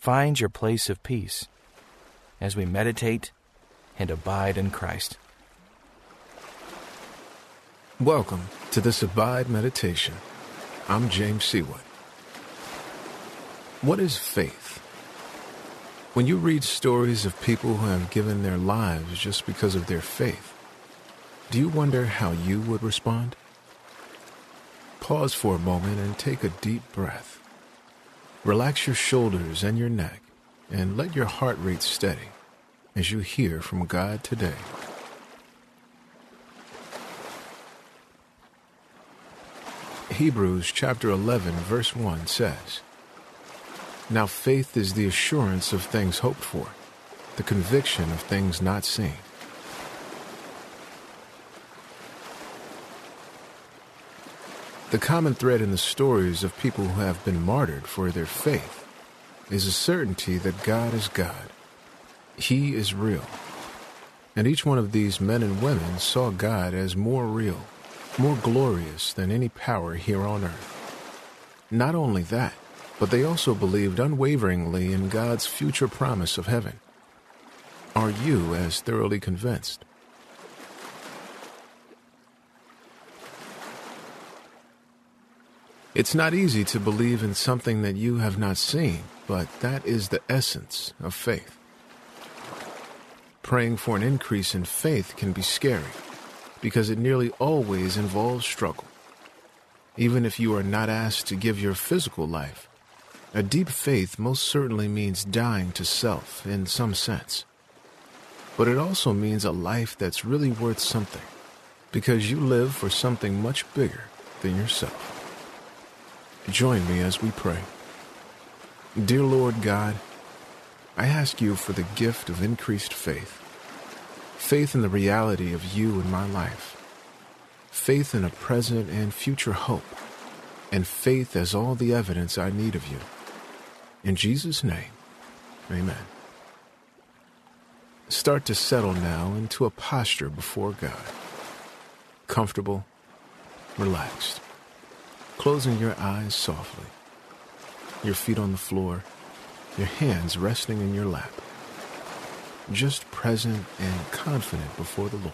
find your place of peace as we meditate and abide in Christ. Welcome to this Abide Meditation. I'm James Seawood. What is faith? When you read stories of people who have given their lives just because of their faith, do you wonder how you would respond? Pause for a moment and take a deep breath. Relax your shoulders and your neck and let your heart rate steady as you hear from God today. Hebrews chapter 11 verse 1 says, Now faith is the assurance of things hoped for, the conviction of things not seen. The common thread in the stories of people who have been martyred for their faith is a certainty that God is God. He is real. And each one of these men and women saw God as more real, more glorious than any power here on earth. Not only that, but they also believed unwaveringly in God's future promise of heaven. Are you as thoroughly convinced? It's not easy to believe in something that you have not seen, but that is the essence of faith. Praying for an increase in faith can be scary because it nearly always involves struggle. Even if you are not asked to give your physical life, a deep faith most certainly means dying to self in some sense. But it also means a life that's really worth something because you live for something much bigger than yourself. Join me as we pray. Dear Lord God, I ask you for the gift of increased faith. Faith in the reality of you in my life. Faith in a present and future hope. And faith as all the evidence I need of you. In Jesus' name, amen. Start to settle now into a posture before God. Comfortable, relaxed closing your eyes softly, your feet on the floor, your hands resting in your lap, just present and confident before the Lord.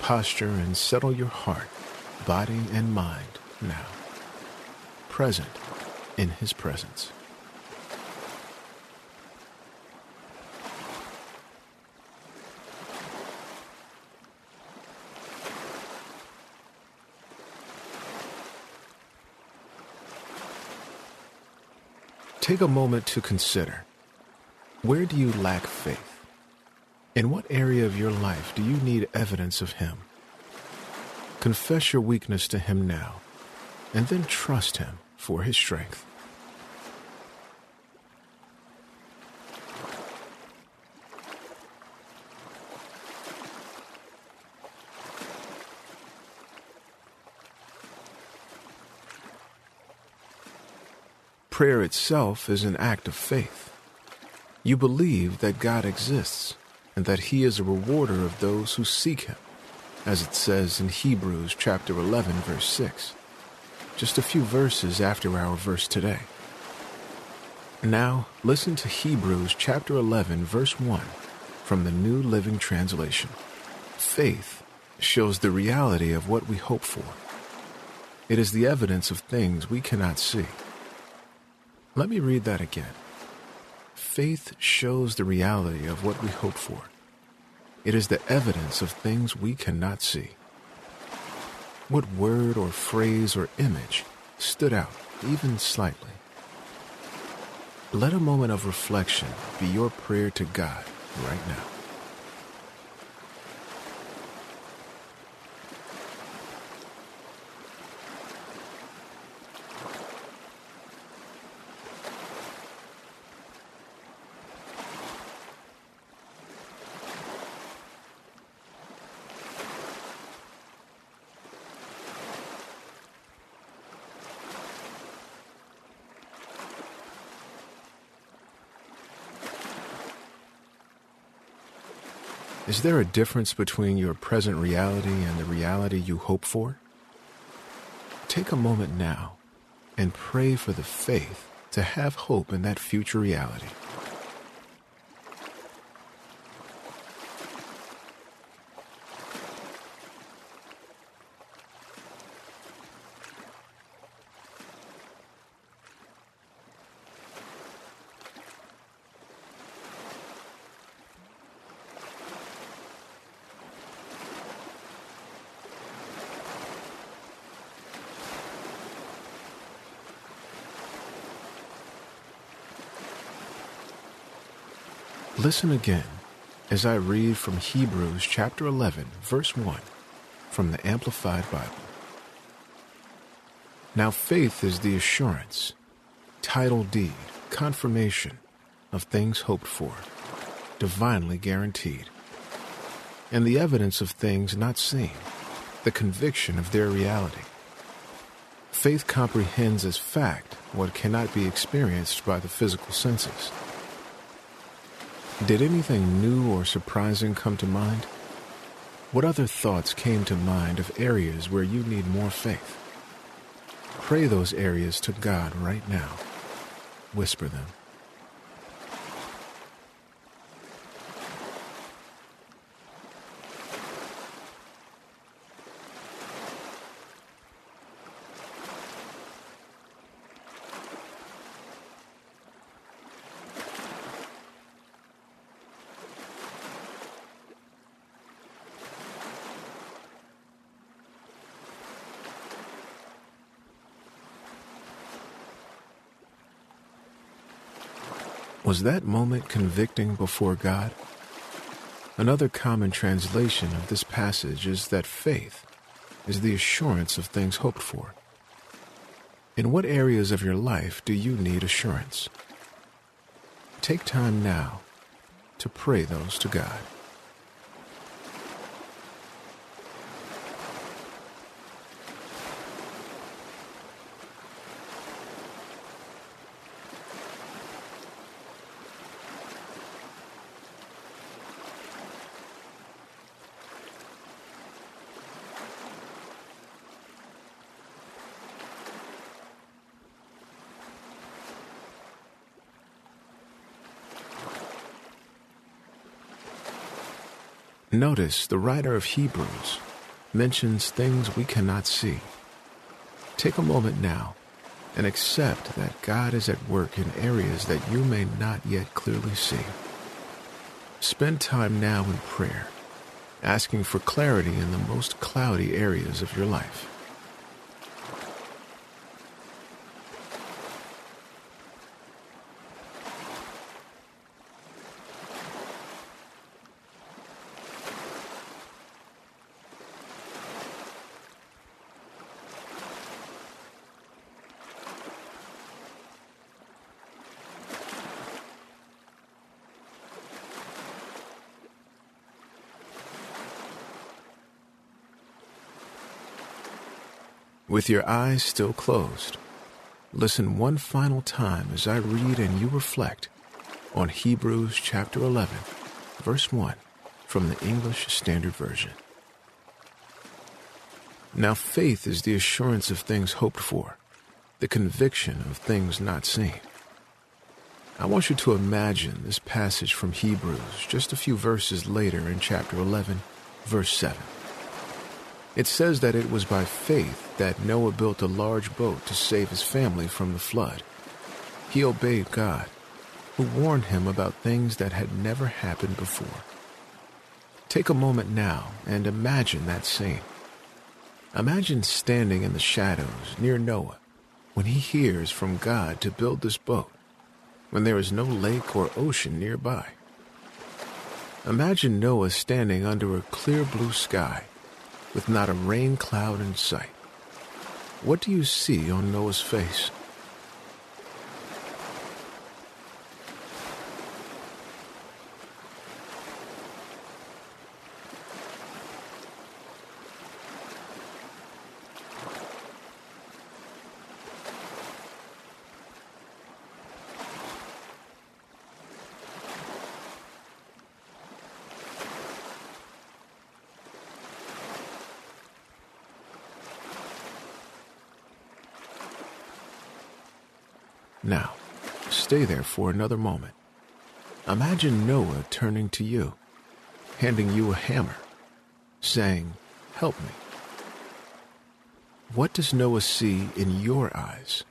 Posture and settle your heart, body, and mind now, present in His presence. Take a moment to consider where do you lack faith? In what area of your life do you need evidence of Him? Confess your weakness to Him now, and then trust Him for His strength. Prayer itself is an act of faith. You believe that God exists and that He is a rewarder of those who seek Him, as it says in Hebrews chapter 11, verse 6, just a few verses after our verse today. Now, listen to Hebrews chapter 11, verse 1 from the New Living Translation. Faith shows the reality of what we hope for. It is the evidence of things we cannot see. Let me read that again. Faith shows the reality of what we hope for. It is the evidence of things we cannot see. What word or phrase or image stood out, even slightly? Let a moment of reflection be your prayer to God right now. Is there a difference between your present reality and the reality you hope for? Take a moment now and pray for the faith to have hope in that future reality. Listen again as I read from Hebrews chapter 11, verse 1 from the Amplified Bible. Now faith is the assurance, title deed, confirmation of things hoped for, divinely guaranteed, and the evidence of things not seen, the conviction of their reality. Faith comprehends as fact what cannot be experienced by the physical senses did anything new or surprising come to mind? What other thoughts came to mind of areas where you need more faith? Pray those areas to God right now. Whisper them. Was that moment convicting before God? Another common translation of this passage is that faith is the assurance of things hoped for. In what areas of your life do you need assurance? Take time now to pray those to God. Notice the writer of Hebrews mentions things we cannot see. Take a moment now and accept that God is at work in areas that you may not yet clearly see. Spend time now in prayer, asking for clarity in the most cloudy areas of your life. With your eyes still closed, listen one final time as I read and you reflect on Hebrews chapter 11, verse 1 from the English Standard Version. Now faith is the assurance of things hoped for, the conviction of things not seen. I want you to imagine this passage from Hebrews just a few verses later in chapter 11, verse 7. It says that it was by faith that Noah built a large boat to save his family from the flood. He obeyed God, who warned him about things that had never happened before. Take a moment now and imagine that scene. Imagine standing in the shadows near Noah when he hears from God to build this boat, when there is no lake or ocean nearby. Imagine Noah standing under a clear blue sky with not a rain cloud in sight. What do you see on Noah's face? Now, stay there for another moment. Imagine Noah turning to you, handing you a hammer, saying, Help me. What does Noah see in your eyes?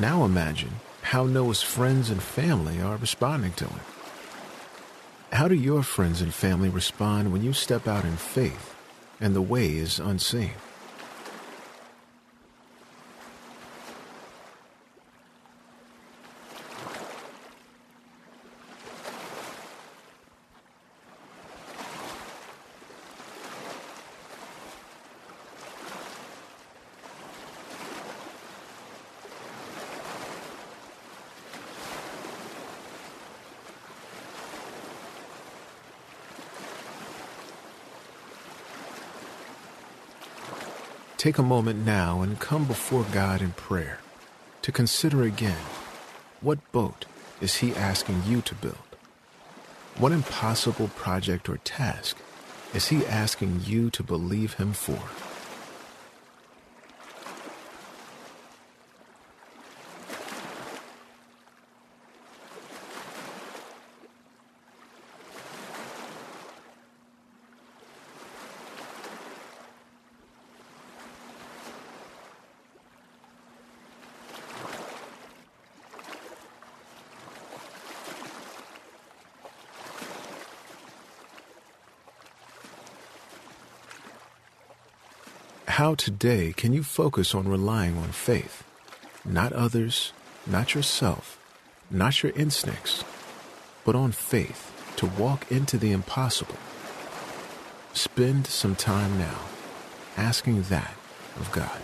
Now imagine how Noah's friends and family are responding to him. How do your friends and family respond when you step out in faith and the way is unseen? Take a moment now and come before God in prayer to consider again what boat is He asking you to build? What impossible project or task is He asking you to believe Him for? How today can you focus on relying on faith? Not others, not yourself, not your instincts, but on faith to walk into the impossible. Spend some time now asking that of God.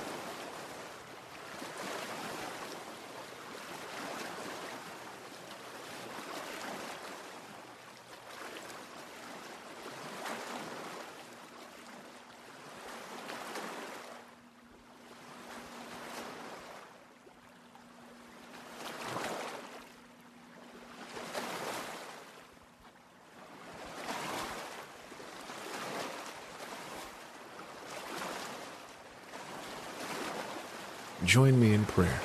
Join me in prayer.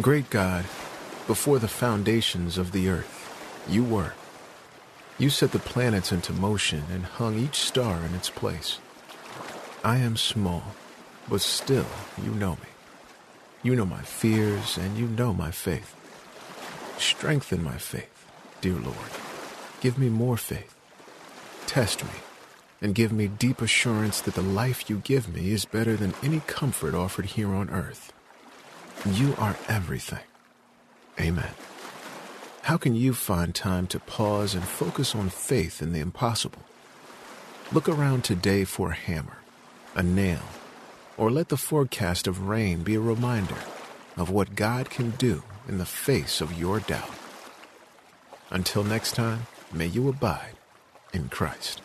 Great God, before the foundations of the earth, you were. You set the planets into motion and hung each star in its place. I am small, but still you know me. You know my fears and you know my faith. Strengthen my faith, dear Lord. Give me more faith. Test me and give me deep assurance that the life you give me is better than any comfort offered here on earth. You are everything. Amen. How can you find time to pause and focus on faith in the impossible? Look around today for a hammer, a nail, or let the forecast of rain be a reminder of what God can do in the face of your doubt. Until next time, may you abide in Christ.